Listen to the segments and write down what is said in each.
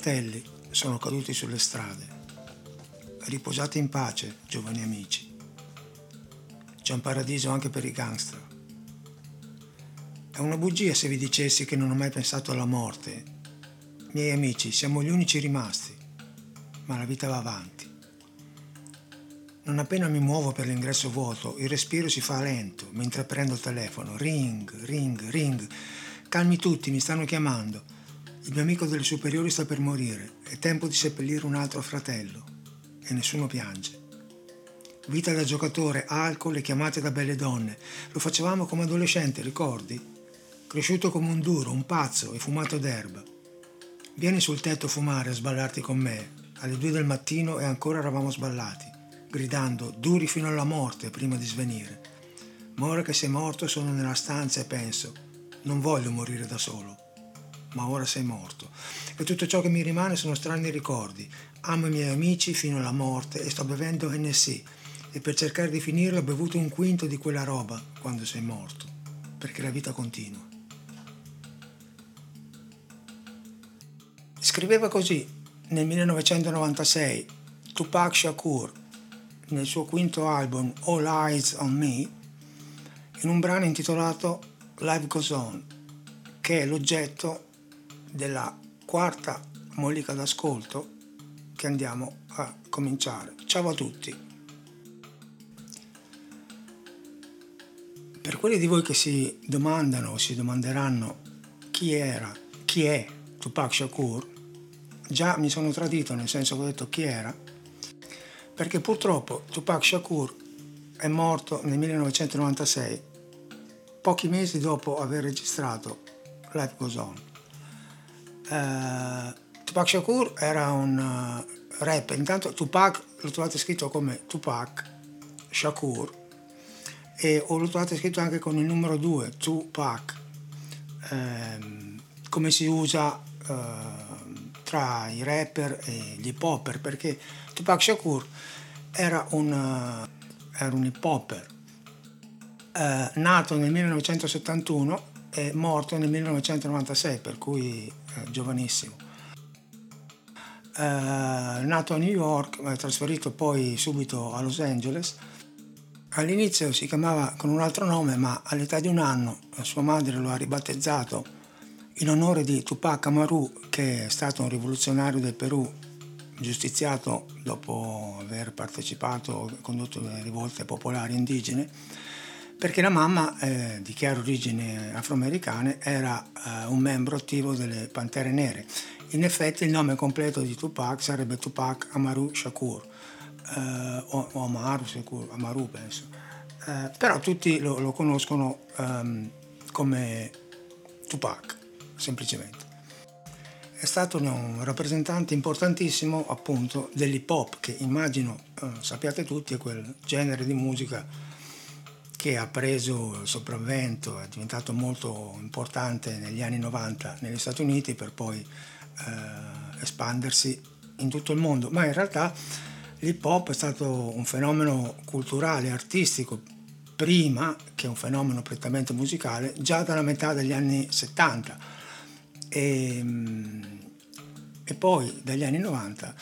Fratelli sono caduti sulle strade? Riposate in pace, giovani amici. C'è un paradiso anche per i gangster. È una bugia se vi dicessi che non ho mai pensato alla morte. Miei amici, siamo gli unici rimasti, ma la vita va avanti. Non appena mi muovo per l'ingresso vuoto, il respiro si fa lento mentre prendo il telefono. Ring, ring, ring. Calmi tutti, mi stanno chiamando. Il mio amico delle superiori sta per morire. È tempo di seppellire un altro fratello. E nessuno piange. Vita da giocatore, alcol e chiamate da belle donne. Lo facevamo come adolescente, ricordi? Cresciuto come un duro, un pazzo e fumato d'erba. Vieni sul tetto a fumare a sballarti con me. Alle due del mattino e ancora eravamo sballati gridando duri fino alla morte prima di svenire. Ma ora che sei morto sono nella stanza e penso, non voglio morire da solo. Ma ora sei morto. E tutto ciò che mi rimane sono strani ricordi. Amo i miei amici fino alla morte e sto bevendo NC. E per cercare di finirlo ho bevuto un quinto di quella roba quando sei morto. Perché la vita continua. Scriveva così nel 1996 Tupac Shakur nel suo quinto album All Eyes on Me in un brano intitolato Life Goes On, che è l'oggetto della quarta mollica d'ascolto che andiamo a cominciare. Ciao a tutti! Per quelli di voi che si domandano o si domanderanno chi era, chi è Tupac Shakur, già mi sono tradito nel senso che ho detto chi era, perché purtroppo Tupac Shakur è morto nel 1996, pochi mesi dopo aver registrato Life Goes On. Uh, Tupac Shakur era un uh, rapper, intanto Tupac lo trovate scritto come Tupac Shakur e lo trovate scritto anche con il numero 2, Tupac, um, come si usa uh, tra i rapper e gli hip hopper, perché Tupac Shakur era un, uh, era un hip hopper. Uh, nato nel 1971 e morto nel 1996, per cui uh, giovanissimo. nato a New York, ma trasferito poi subito a Los Angeles. All'inizio si chiamava con un altro nome, ma all'età di un anno sua madre lo ha ribattezzato in onore di Tupac Amaru, che è stato un rivoluzionario del Perù giustiziato dopo aver partecipato e condotto delle rivolte popolari indigene, perché la mamma, eh, di chiare origini afroamericane, era eh, un membro attivo delle Pantere Nere. In effetti il nome completo di Tupac sarebbe Tupac Amaru Shakur, eh, o, o, Amaru Shakur, Amaru penso. Eh, però tutti lo, lo conoscono ehm, come Tupac, semplicemente è stato un rappresentante importantissimo appunto dell'hip hop che immagino eh, sappiate tutti è quel genere di musica che ha preso il sopravvento, è diventato molto importante negli anni 90 negli Stati Uniti per poi eh, espandersi in tutto il mondo, ma in realtà l'hip hop è stato un fenomeno culturale, artistico, prima che un fenomeno prettamente musicale, già dalla metà degli anni 70 e, ehm, e poi dagli anni 90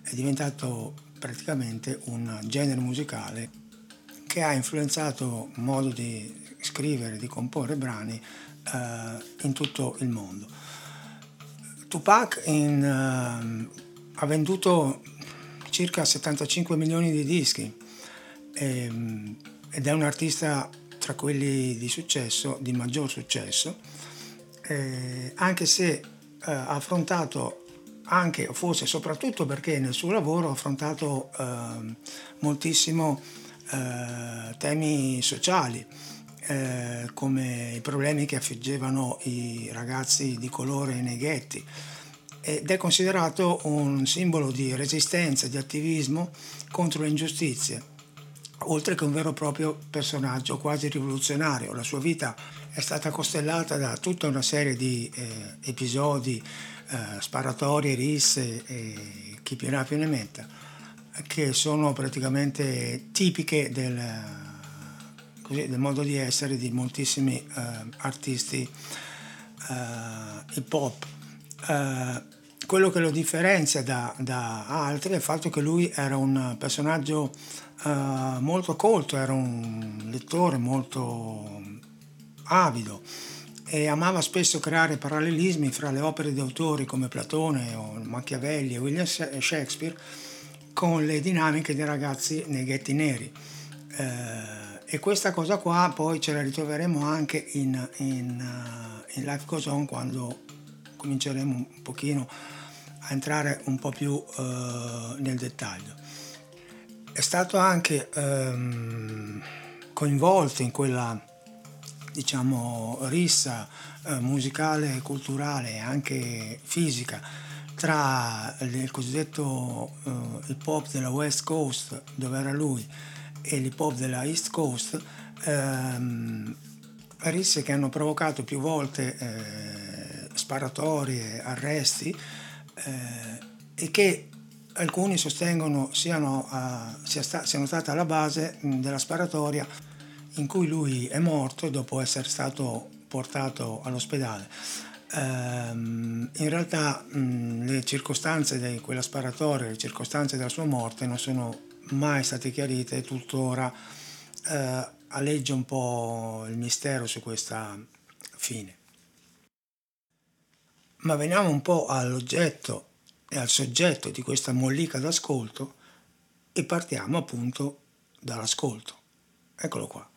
è diventato praticamente un genere musicale che ha influenzato modo di scrivere, di comporre brani eh, in tutto il mondo. Tupac in, uh, ha venduto circa 75 milioni di dischi ehm, ed è un artista tra quelli di successo, di maggior successo eh, anche se eh, ha affrontato anche, forse soprattutto perché nel suo lavoro ha affrontato eh, moltissimo eh, temi sociali, eh, come i problemi che affliggevano i ragazzi di colore nei ghetti ed è considerato un simbolo di resistenza, di attivismo contro le ingiustizie oltre che un vero e proprio personaggio quasi rivoluzionario. La sua vita è stata costellata da tutta una serie di eh, episodi, eh, sparatorie, risse e chi più ne ha più ne metta, che sono praticamente tipiche del, così, del modo di essere di moltissimi eh, artisti eh, hip hop. Eh, quello che lo differenzia da, da, altri è il fatto che lui era un personaggio uh, molto colto, era un lettore molto avido e amava spesso creare parallelismi fra le opere di autori come Platone Machiavelli e William Shakespeare con le dinamiche dei ragazzi nei ghetti neri. Eh, e questa cosa qua poi ce la ritroveremo anche in, in, uh, in Life Goes On quando cominceremo un pochino a entrare un po' più uh, nel dettaglio. È stato anche um, coinvolto in quella diciamo rissa uh, musicale, culturale e anche fisica tra il cosiddetto uh, hip hop della West Coast dove era lui e l'hip hop della East Coast ehm, risse che hanno provocato più volte eh, sparatorie, arresti eh, e che alcuni sostengono siano, uh, sia sta, siano state alla base mh, della sparatoria in cui lui è morto dopo essere stato portato all'ospedale. Um, in realtà le circostanze di quella sparatoria, le circostanze della sua morte non sono mai state chiarite e tuttora uh, alleggia un po' il mistero su questa fine. Ma veniamo un po' all'oggetto e al soggetto di questa mollica d'ascolto e partiamo appunto dall'ascolto. Eccolo qua.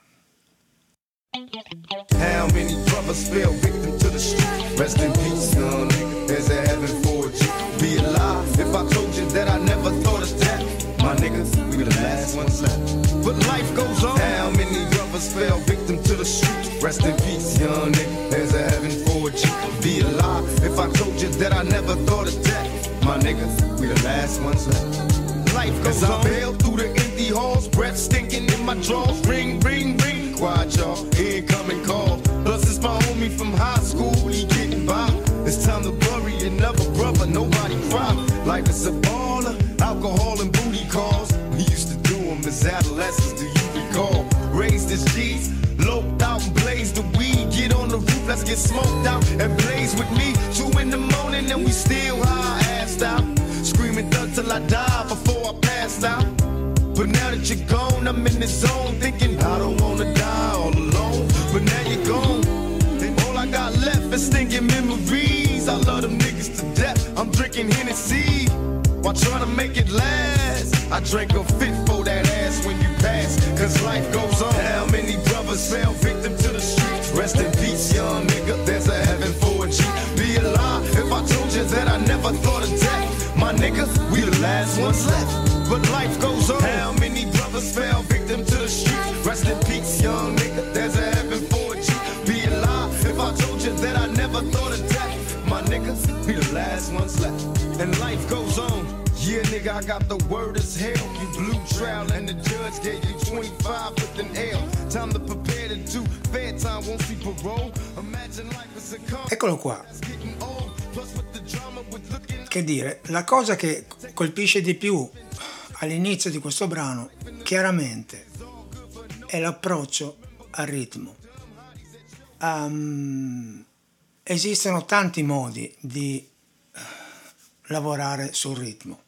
How many brothers fell victim to the street? Rest in peace, young nigga. There's a heaven for you. Be alive if I told you that I never thought of that. My niggas, we the last ones left. But life goes on. How many brothers fell victim to the street? Rest in peace, young nigga. There's a heaven for you. Be alive if I told you that I never thought of that. My niggas, we the last ones left. Life goes As on. I bail through the empty halls, breath stinking in my drawers. Ring, ring, ring, quiet y'all. Incoming call. Plus it's my homie from high school, he getting by. It's time to bury another brother, nobody cry. Life is a baller, alcohol and booty calls. We used to do them as adolescents, do you recall? Raised as G's, loped out and blazed the weed. Get on the roof, let's get smoked out and blaze with me. Two in the morning and we still high passed out. Screaming thug till I die before I passed out. But now that you're gone, I'm in the zone thinking I don't wanna die. But now you're gone, and all I got left is stinking memories. I love them niggas to death. I'm drinking Hennessy while trying to make it last. I drank a fit for that ass when you pass, cause life goes on. Last ones left. And life goes on. Yeah, nigga, I got the word as hell. You blew trial and the judge gave you 25 with an L. Time to prepare to do fair time, won't see parole. Imagine life is a Eccolo qua. Che dire, la cosa che colpisce di più all'inizio di questo brano, chiaramente, è l'approccio al ritmo. Um, esistono tanti modi di lavorare sul ritmo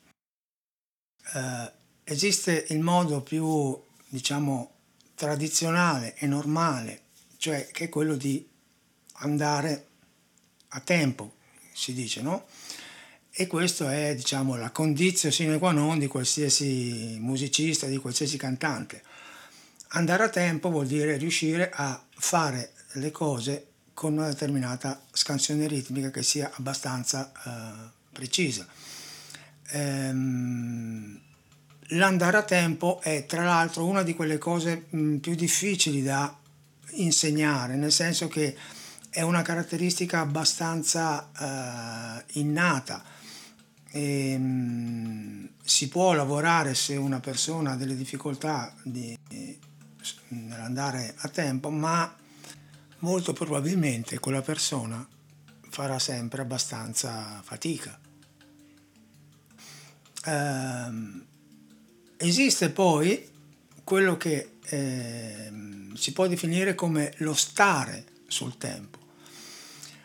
eh, esiste il modo più, diciamo, tradizionale e normale, cioè che è quello di andare a tempo, si dice, no? E questo è, diciamo, la condizione sine qua non di qualsiasi musicista, di qualsiasi cantante. Andare a tempo vuol dire riuscire a fare le cose con una determinata scansione ritmica che sia abbastanza eh, precisa. Ehm, l'andare a tempo è tra l'altro una di quelle cose mh, più difficili da insegnare, nel senso che è una caratteristica abbastanza eh, innata. E, mh, si può lavorare se una persona ha delle difficoltà di, nell'andare a tempo, ma molto probabilmente quella persona farà sempre abbastanza fatica. Eh, esiste poi quello che eh, si può definire come lo stare sul tempo.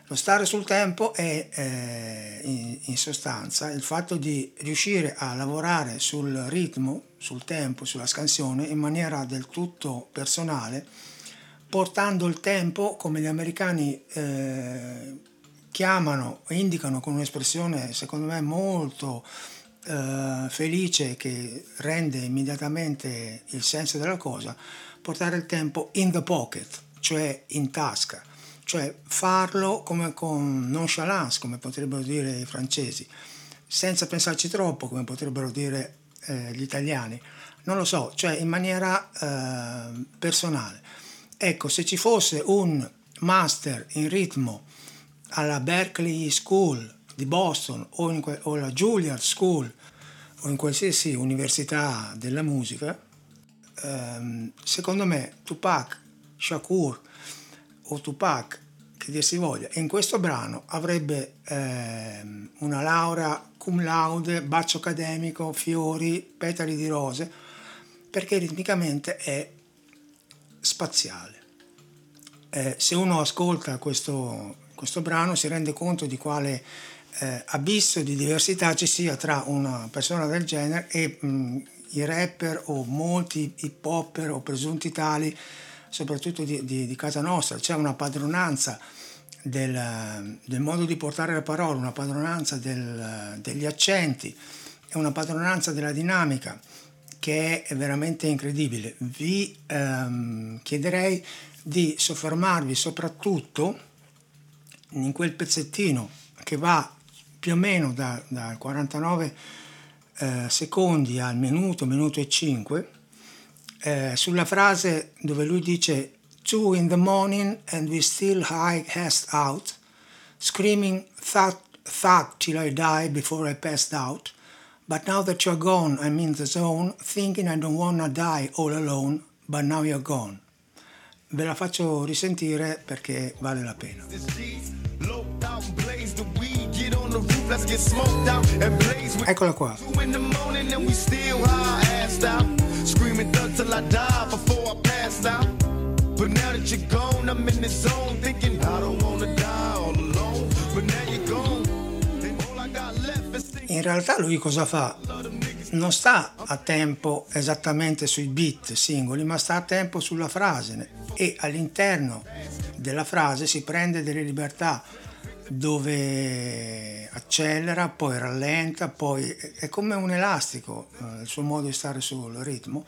Lo stare sul tempo è eh, in, in, sostanza il fatto di riuscire a lavorare sul ritmo, sul tempo, sulla scansione in maniera del tutto personale, portando il tempo, come gli americani eh, chiamano, indicano con un'espressione secondo me molto eh, felice che rende immediatamente il senso della cosa, portare il tempo in the pocket, cioè in tasca cioè farlo come con nonchalance, come potrebbero dire i francesi, senza pensarci troppo, come potrebbero dire eh, gli italiani. Non lo so, cioè in maniera eh, personale. Ecco, se ci fosse un master in ritmo alla Berkeley School di Boston o, in o alla Juilliard School o in qualsiasi università della musica, ehm, secondo me Tupac, Shakur, o Tupac, che dir si voglia, in questo brano avrebbe eh, una laurea cum laude, bacio accademico, fiori, petali di rose, perché ritmicamente è spaziale. Eh, se uno ascolta questo, questo, brano si rende conto di quale eh, abisso di diversità ci sia tra una persona del genere e mh, i rapper o molti hip hopper o presunti tali soprattutto di, di, di casa nostra, c'è una padronanza del, del, modo di portare la parola, una padronanza del, degli accenti e una padronanza della dinamica che è veramente incredibile. Vi ehm, chiederei di soffermarvi soprattutto in quel pezzettino che va più o meno da, da 49 eh, secondi al minuto, minuto e 5 eh, sulla frase dove lui dice two in the morning and we still high passed out, screaming thought, thought till I die before I passed out. But now that you're gone, I'm in the zone, thinking I don't wanna die all alone, but now you're gone. Ve la faccio risentire perché vale la pena. Pass out. But now that you're gone, I'm in the zone thinking I don't wanna die all alone. But now you're gone. all I got left is In realtà lui cosa fa? Non sta a tempo esattamente sui beat singoli, ma sta a tempo sulla frase e all'interno della frase si prende delle libertà dove accelera, poi rallenta, poi è come un elastico eh, il suo modo di stare sul ritmo,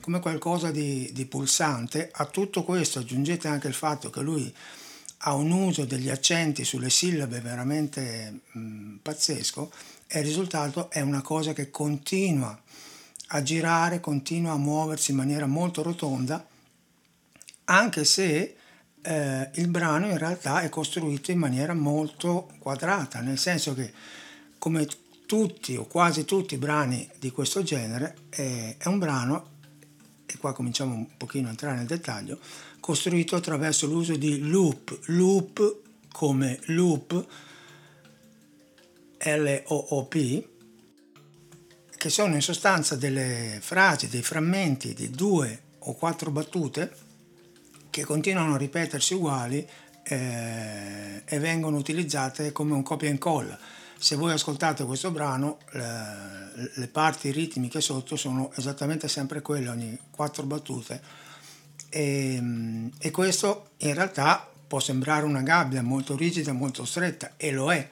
come qualcosa di, di, pulsante. A tutto questo aggiungete anche il fatto che lui ha un uso degli accenti sulle sillabe veramente mh, pazzesco e il risultato è una cosa che continua a girare, continua a muoversi in maniera molto rotonda, anche se eh, il brano in realtà è costruito in maniera molto quadrata, nel senso che come tutti o quasi tutti i brani di questo genere eh, è un brano, e qua cominciamo un pochino a entrare nel dettaglio, costruito attraverso l'uso di loop, loop come loop, L-O-O-P, che sono in sostanza delle frasi, dei frammenti di due o quattro battute che continuano a ripetersi uguali eh, e vengono utilizzate come un copia e incolla. Se voi ascoltate questo brano, le, le parti ritmiche sotto sono esattamente sempre quelle, ogni quattro battute, e, e questo in realtà può sembrare una gabbia molto rigida, molto stretta, e lo è.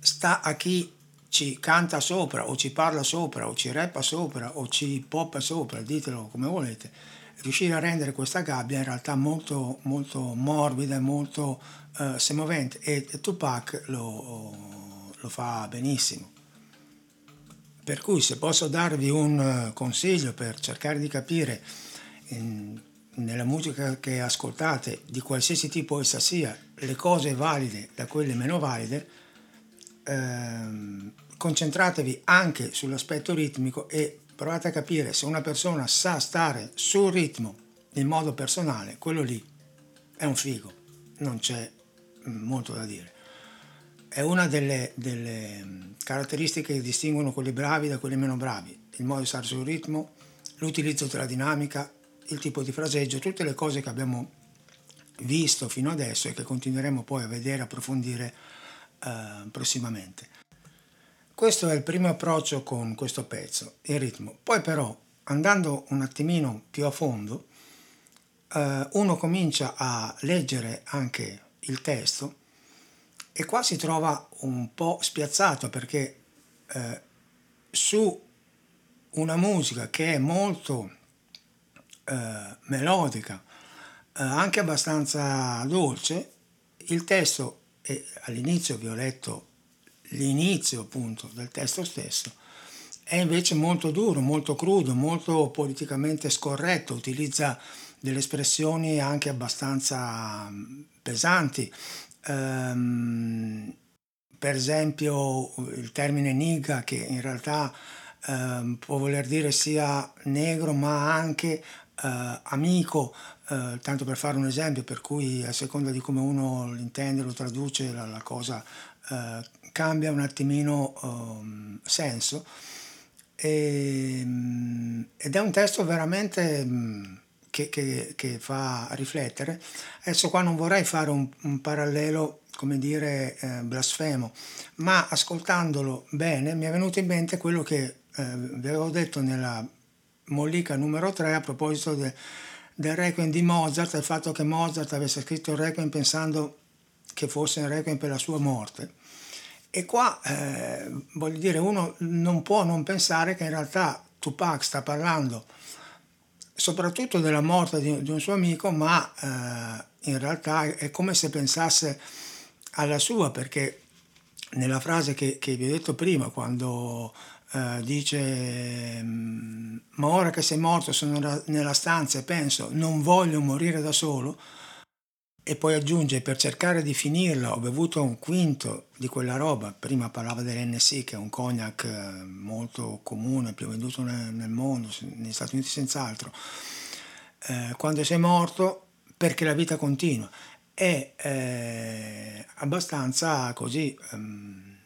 Sta a chi ci canta sopra, o ci parla sopra, o ci rappa sopra, o ci poppa sopra, ditelo come volete riuscire a rendere questa gabbia in realtà molto, molto morbida e molto uh, semovente e, Tupac lo, lo, fa benissimo. Per cui se posso darvi un uh, consiglio per cercare di capire in, nella musica che ascoltate, di qualsiasi tipo essa sia, le cose valide da quelle meno valide, ehm, concentratevi anche sull'aspetto ritmico e provate a capire se una persona sa stare sul ritmo in modo personale, quello lì è un figo, non c'è molto da dire. È una delle, delle caratteristiche che distinguono quelli bravi da quelli meno bravi, il modo di stare sul ritmo, l'utilizzo della dinamica, il tipo di fraseggio, tutte le cose che abbiamo visto fino adesso e che continueremo poi a vedere e approfondire eh, prossimamente. Questo è il primo approccio con questo pezzo, il ritmo. Poi però, andando un attimino più a fondo, eh, uno comincia a leggere anche il testo e qua si trova un po' spiazzato perché eh, su una musica che è molto eh, melodica, eh, anche abbastanza dolce, il testo, e all'inizio vi ho letto l'inizio appunto del testo stesso, è invece molto duro, molto crudo, molto politicamente scorretto, utilizza delle espressioni anche abbastanza pesanti. Um, per esempio il termine niga che in realtà um, può voler dire sia negro ma anche uh, amico, uh, tanto per fare un esempio, per cui a seconda di come uno l'intende, lo traduce, la, la cosa uh, cambia un attimino um, senso. E, um, ed è un testo veramente um, che, che, che, fa riflettere. Adesso qua non vorrei fare un, un parallelo, come dire, eh, blasfemo, ma ascoltandolo bene mi è venuto in mente quello che eh, vi avevo detto nella mollica numero 3 a proposito de, del Requiem di Mozart, il fatto che Mozart avesse scritto il Requiem pensando che fosse un Requiem per la sua morte. E qua, eh, voglio dire, uno non può non pensare che in realtà Tupac sta parlando soprattutto della morte di, di un suo amico, ma eh, in realtà è come se pensasse alla sua, perché nella frase che, che vi ho detto prima, quando eh, dice mm, ma ora che sei morto sono nella stanza e penso non voglio morire da solo, e poi aggiunge per cercare di finirla ho bevuto un quinto di quella roba, prima parlava dell'NC che è un cognac eh, molto comune, più venduto nel, mondo, negli Stati Uniti senz'altro, eh, quando sei morto perché la vita continua, è eh, abbastanza così ehm,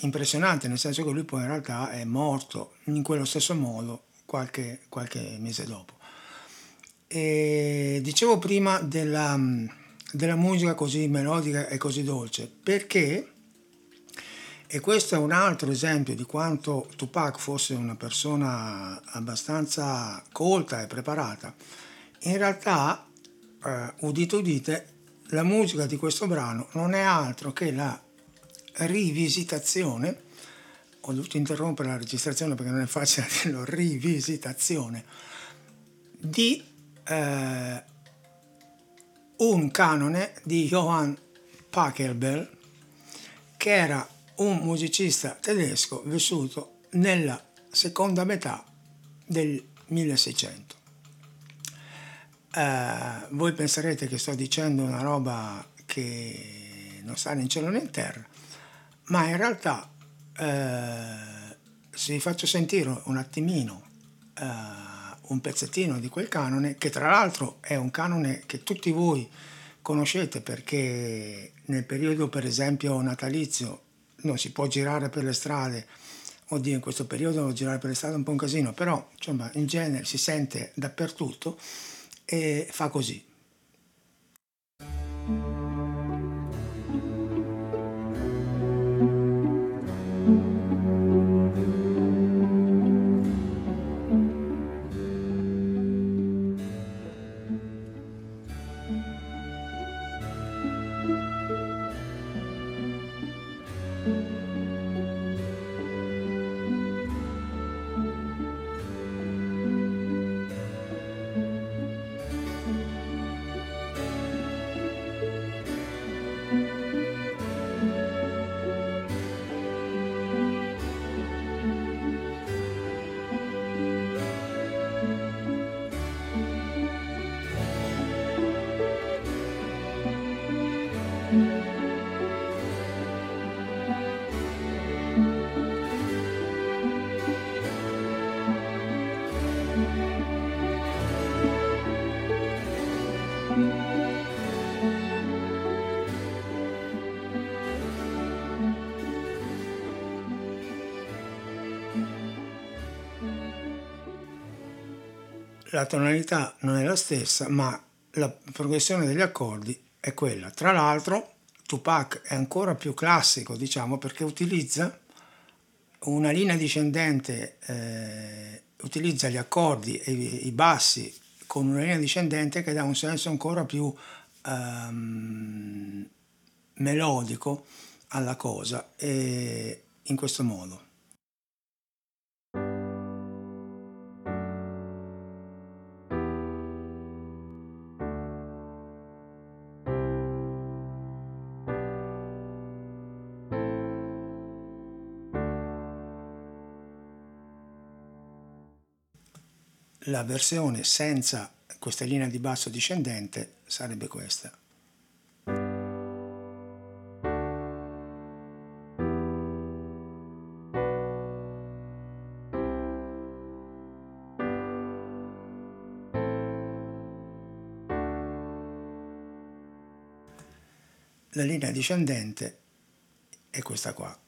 impressionante, nel senso che lui poi in realtà è morto in quello stesso modo qualche, qualche mese dopo. E dicevo prima della della musica così melodica e così dolce, perché, e questo è un altro esempio di quanto Tupac fosse una persona abbastanza colta e preparata, in realtà, eh, udite udite, la musica di questo brano non è altro che la rivisitazione, ho dovuto interrompere la registrazione perché non è facile dirlo, rivisitazione, di eh, un canone di Johann Pachelbel, che era un musicista tedesco vissuto nella seconda metà del 1600. Eh, voi penserete che sto dicendo una roba che non sta né in cielo né in terra, ma in realtà eh, se vi faccio sentire un attimino eh, un pezzettino di quel canone, che tra l'altro è un canone che tutti voi conoscete perché nel periodo per esempio natalizio non si può girare per le strade, oddio in questo periodo girare per le strade è un po' un casino, però insomma in genere si sente dappertutto e fa così. La tonalità non è la stessa, ma la progressione degli accordi è quella. Tra l'altro Tupac è ancora più classico, diciamo, perché utilizza una linea discendente, eh, utilizza gli accordi e i, bassi con una linea discendente che dà un senso ancora più um, melodico alla cosa e in questo modo. La versione senza questa linea di basso discendente sarebbe questa. La linea discendente è questa qua.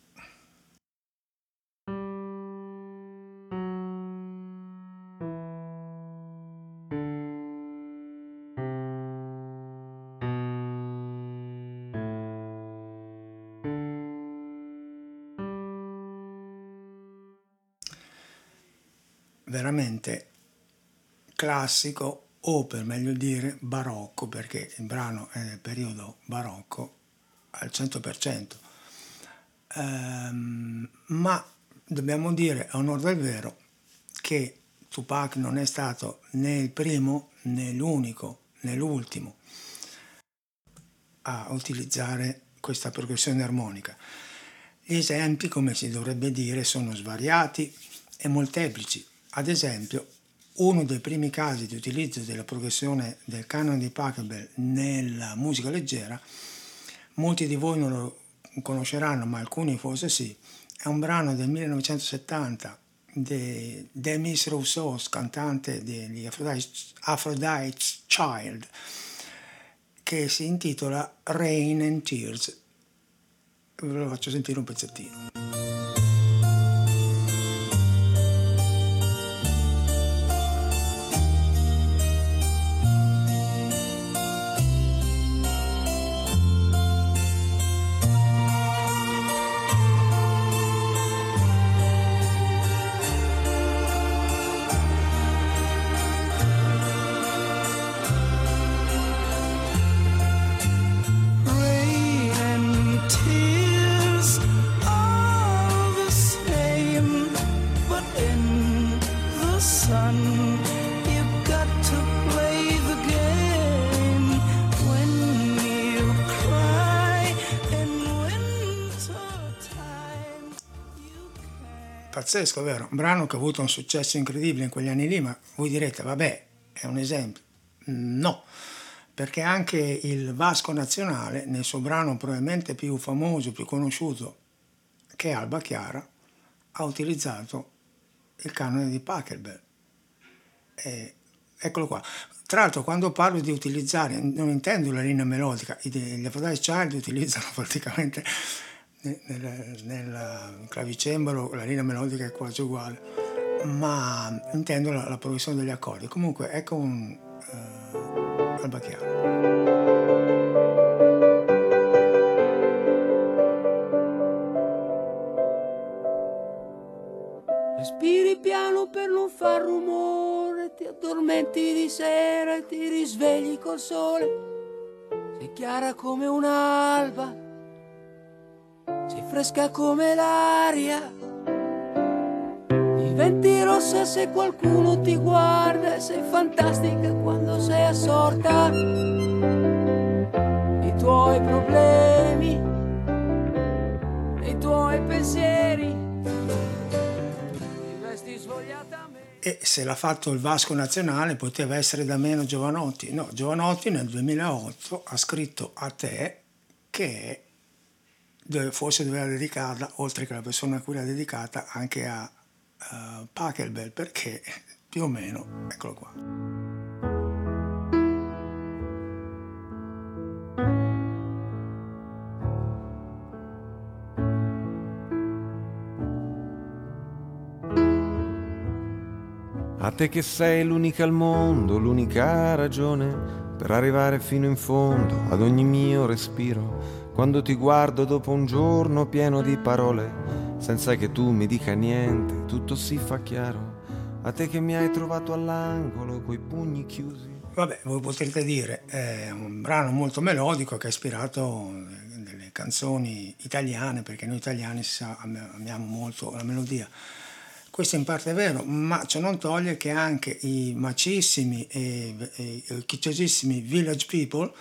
Classico o per meglio dire barocco perché il brano è del periodo barocco al 100%. Ehm, ma dobbiamo dire a onore del vero che Tupac non è stato né il primo né l'unico né l'ultimo a utilizzare questa progressione armonica. Gli esempi, come si dovrebbe dire, sono svariati e molteplici. Ad esempio, uno dei primi casi di utilizzo della progressione del canone di Pachelbel nella musica leggera, molti di voi non lo conosceranno, ma alcuni forse sì, è un brano del 1970 di Demis Rousseau, cantante degli Aphrodite's, Aphrodite's Child, che si intitola Rain and Tears. Ve lo faccio sentire un pezzettino. Pazzesco, vero? Un brano che ha avuto un successo incredibile in quegli anni lì, ma voi direte, vabbè, è un esempio. No, perché anche il Vasco Nazionale, nel suo brano probabilmente più famoso, più conosciuto, che è Alba Chiara, ha utilizzato il canone di Pachelbel. Eccolo qua. Tra l'altro, quando parlo di utilizzare, non intendo la linea melodica, gli Aphrodite Child utilizzano praticamente nel, nel clavicembalo la linea melodica è quasi uguale, ma intendo la, la progressione degli accordi. Comunque ecco un uh, alba Respiri piano per non far rumore, ti addormenti di sera e ti risvegli col sole. Sei chiara come un'alba fresca come l'aria, diventi rossa se qualcuno ti guarda, sei fantastica quando sei assorta. I tuoi problemi, i tuoi pensieri. E se l'ha fatto il Vasco Nazionale poteva essere da meno Giovanotti. No, Giovanotti nel 2008 ha scritto a te che forse doveva dedicarla, oltre che la persona a cui l'ha dedicata, anche a uh, Pachelbel, perché più o meno, eccolo qua. A te che sei l'unica al mondo, l'unica ragione per arrivare fino in fondo ad ogni mio respiro. Quando ti guardo dopo un giorno pieno di parole, senza che tu mi dica niente, tutto si fa chiaro. A te che mi hai trovato all'angolo coi pugni chiusi. Vabbè, voi potrete dire, è un brano molto melodico che ha ispirato delle canzoni italiane, perché noi italiani sa, amiamo molto la melodia. Questo in parte è vero, ma ciò non toglie che anche i macissimi e, e, e Village People,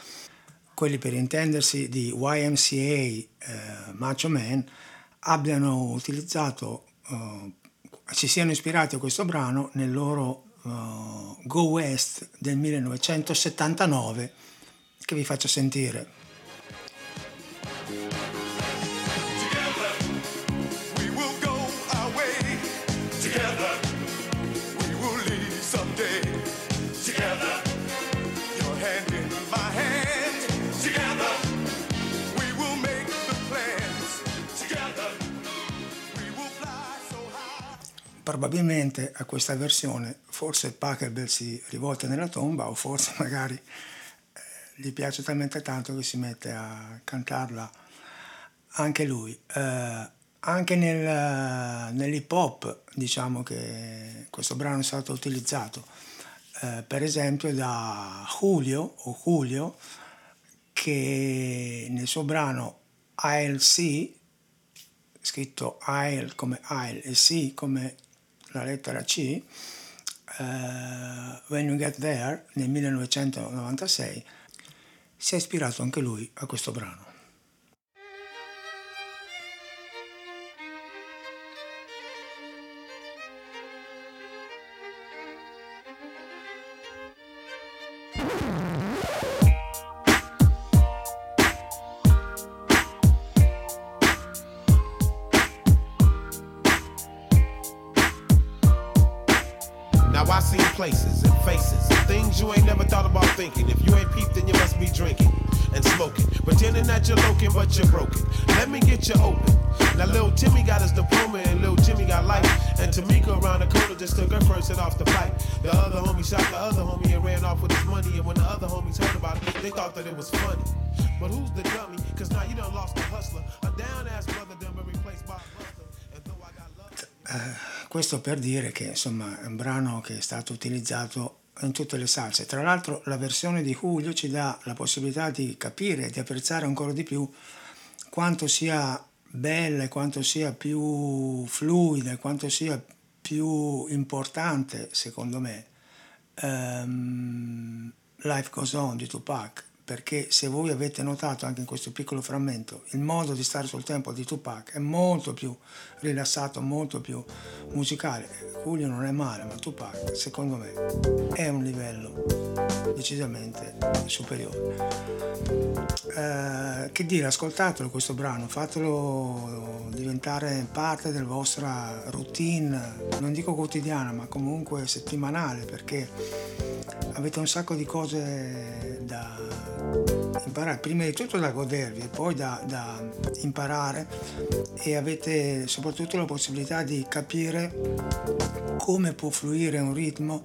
quelli per intendersi di YMCA eh, Macho Man, abbiano utilizzato, eh, si siano ispirati a questo brano nel loro uh, Go West del 1979 che vi faccio sentire. Probabilmente a questa versione forse Pachelbel si rivolta nella tomba o forse magari eh, gli piace talmente tanto che si mette a cantarla anche lui. Eh, anche nel, nell'hip hop diciamo che questo brano è stato utilizzato eh, per esempio da Julio o Julio che nel suo brano See scritto I'll come I'll e See come la lettera C, uh, When You Get There nel 1996, si è ispirato anche lui a questo brano. Thinking. If you ain't peeped, then you must be drinking and smoking. Pretending that you're looking, but you're broken. Let me get you open. Now, little Timmy got his diploma and little Jimmy got life. And Tamika around the corner just took her first hit off the pipe. The other homie shot the other homie and ran off with his money. And when the other homies heard about it, they thought that it was funny. But who's the dummy? Cause now you done lost a hustler. A down ass brother done been replaced by a buster. And though I got love. Uh. Questo per dire che insomma è un brano che è stato utilizzato in tutte le salse. Tra l'altro la versione di Julio ci dà la possibilità di capire e di apprezzare ancora di più quanto sia bella e quanto sia più fluida e quanto sia più importante, secondo me, um, Life Goes On di Tupac perché se voi avete notato anche in questo piccolo frammento, il modo di stare sul tempo di Tupac è molto più rilassato, molto più musicale. Julio non è male, ma Tupac secondo me è un livello decisamente superiore. Eh, che dire, ascoltatelo questo brano, fatelo diventare parte della vostra routine, non dico quotidiana, ma comunque settimanale, perché avete un sacco di cose da imparare. Prima di tutto da godervi e poi da, da, imparare e avete soprattutto la possibilità di capire come può fluire un ritmo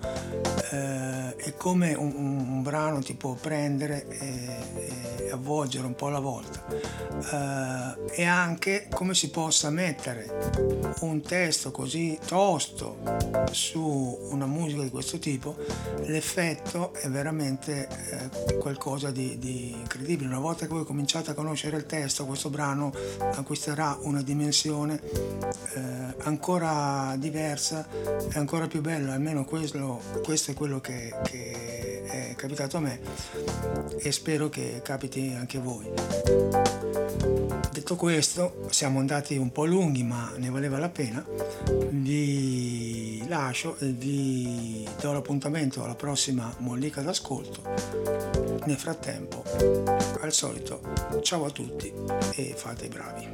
eh, e come un, un, un, brano ti può prendere e, e avvolgere un po' alla volta. Eh, e anche come si possa mettere un testo così tosto su una musica di questo tipo l'effetto è veramente eh, qualcosa di, di incredibile. Una volta che voi cominciate a conoscere il testo, questo brano acquisterà una dimensione eh, ancora diversa e ancora più bella. Almeno questo, questo è quello che, che è capitato a me e spero che capiti anche a voi. Detto questo, siamo andati un po' lunghi, ma ne valeva la pena. Lascio vi do l'appuntamento alla prossima mollica d'ascolto. Nel frattempo, al solito, ciao a tutti e fate i bravi.